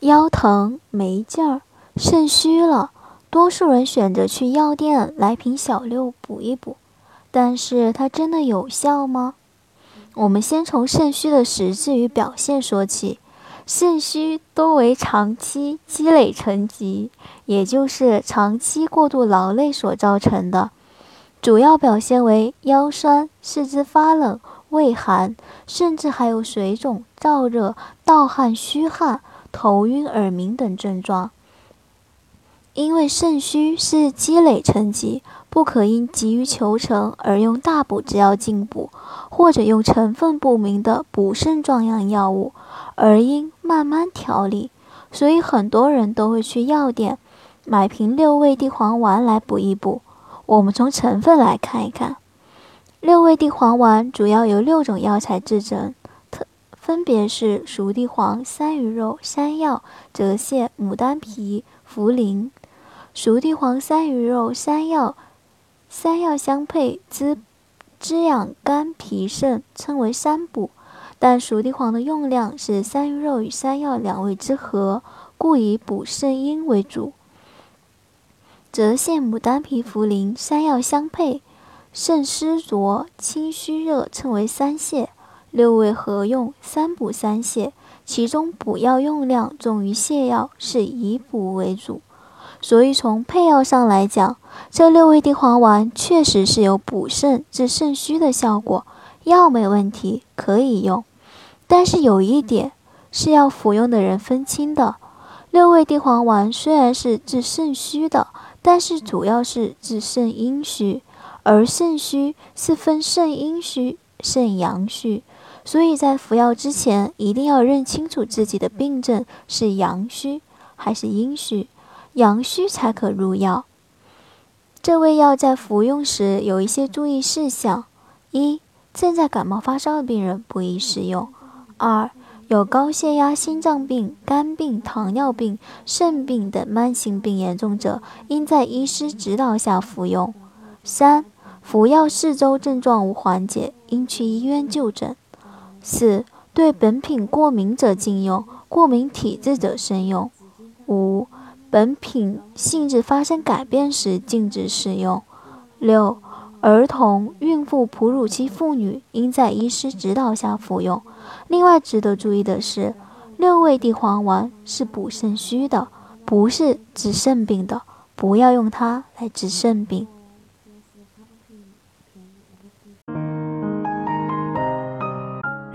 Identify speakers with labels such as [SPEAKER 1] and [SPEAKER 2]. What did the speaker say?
[SPEAKER 1] 腰疼没劲儿，肾虚了，多数人选择去药店来瓶小六补一补，但是它真的有效吗？我们先从肾虚的实质与表现说起。肾虚多为长期积累成疾，也就是长期过度劳累所造成的，主要表现为腰酸、四肢发冷、畏寒，甚至还有水肿、燥热、盗汗、虚汗。头晕、耳鸣等症状，因为肾虚是积累成疾，不可因急于求成而用大补之药进补，或者用成分不明的补肾壮阳药物，而应慢慢调理。所以很多人都会去药店买瓶六味地黄丸来补一补。我们从成分来看一看，六味地黄丸主要由六种药材制成。分别是熟地黄、山萸肉、山药、泽泻、牡丹皮、茯苓。熟地黄、山萸肉、山药、山药相配，滋滋养肝脾肾，称为三补。但熟地黄的用量是山萸肉与山药两味之和，故以补肾阴为主。泽泻、牡丹皮、茯苓、山药相配，肾湿浊、清虚热，称为三泻。六味合用，三补三泻，其中补药用量重于泻药，是以补为主。所以从配药上来讲，这六味地黄丸确实是有补肾治肾虚的效果，药没问题，可以用。但是有一点是要服用的人分清的：六味地黄丸虽然是治肾虚的，但是主要是治肾阴虚，而肾虚是分肾阴虚、肾阳虚。所以在服药之前，一定要认清楚自己的病症是阳虚还是阴虚，阳虚才可入药。这味药在服用时有一些注意事项：一、正在感冒发烧的病人不宜食用；二、有高血压、心脏病、肝病、糖尿病、肾病等慢性病严重者，应在医师指导下服用；三、服药四周症状无缓解，应去医院就诊。四对本品过敏者禁用，过敏体质者慎用。五本品性质发生改变时禁止使用。六儿童、孕妇、哺乳期妇女应在医师指导下服用。另外值得注意的是，六味地黄丸是补肾虚的，不是治肾病的，不要用它来治肾病。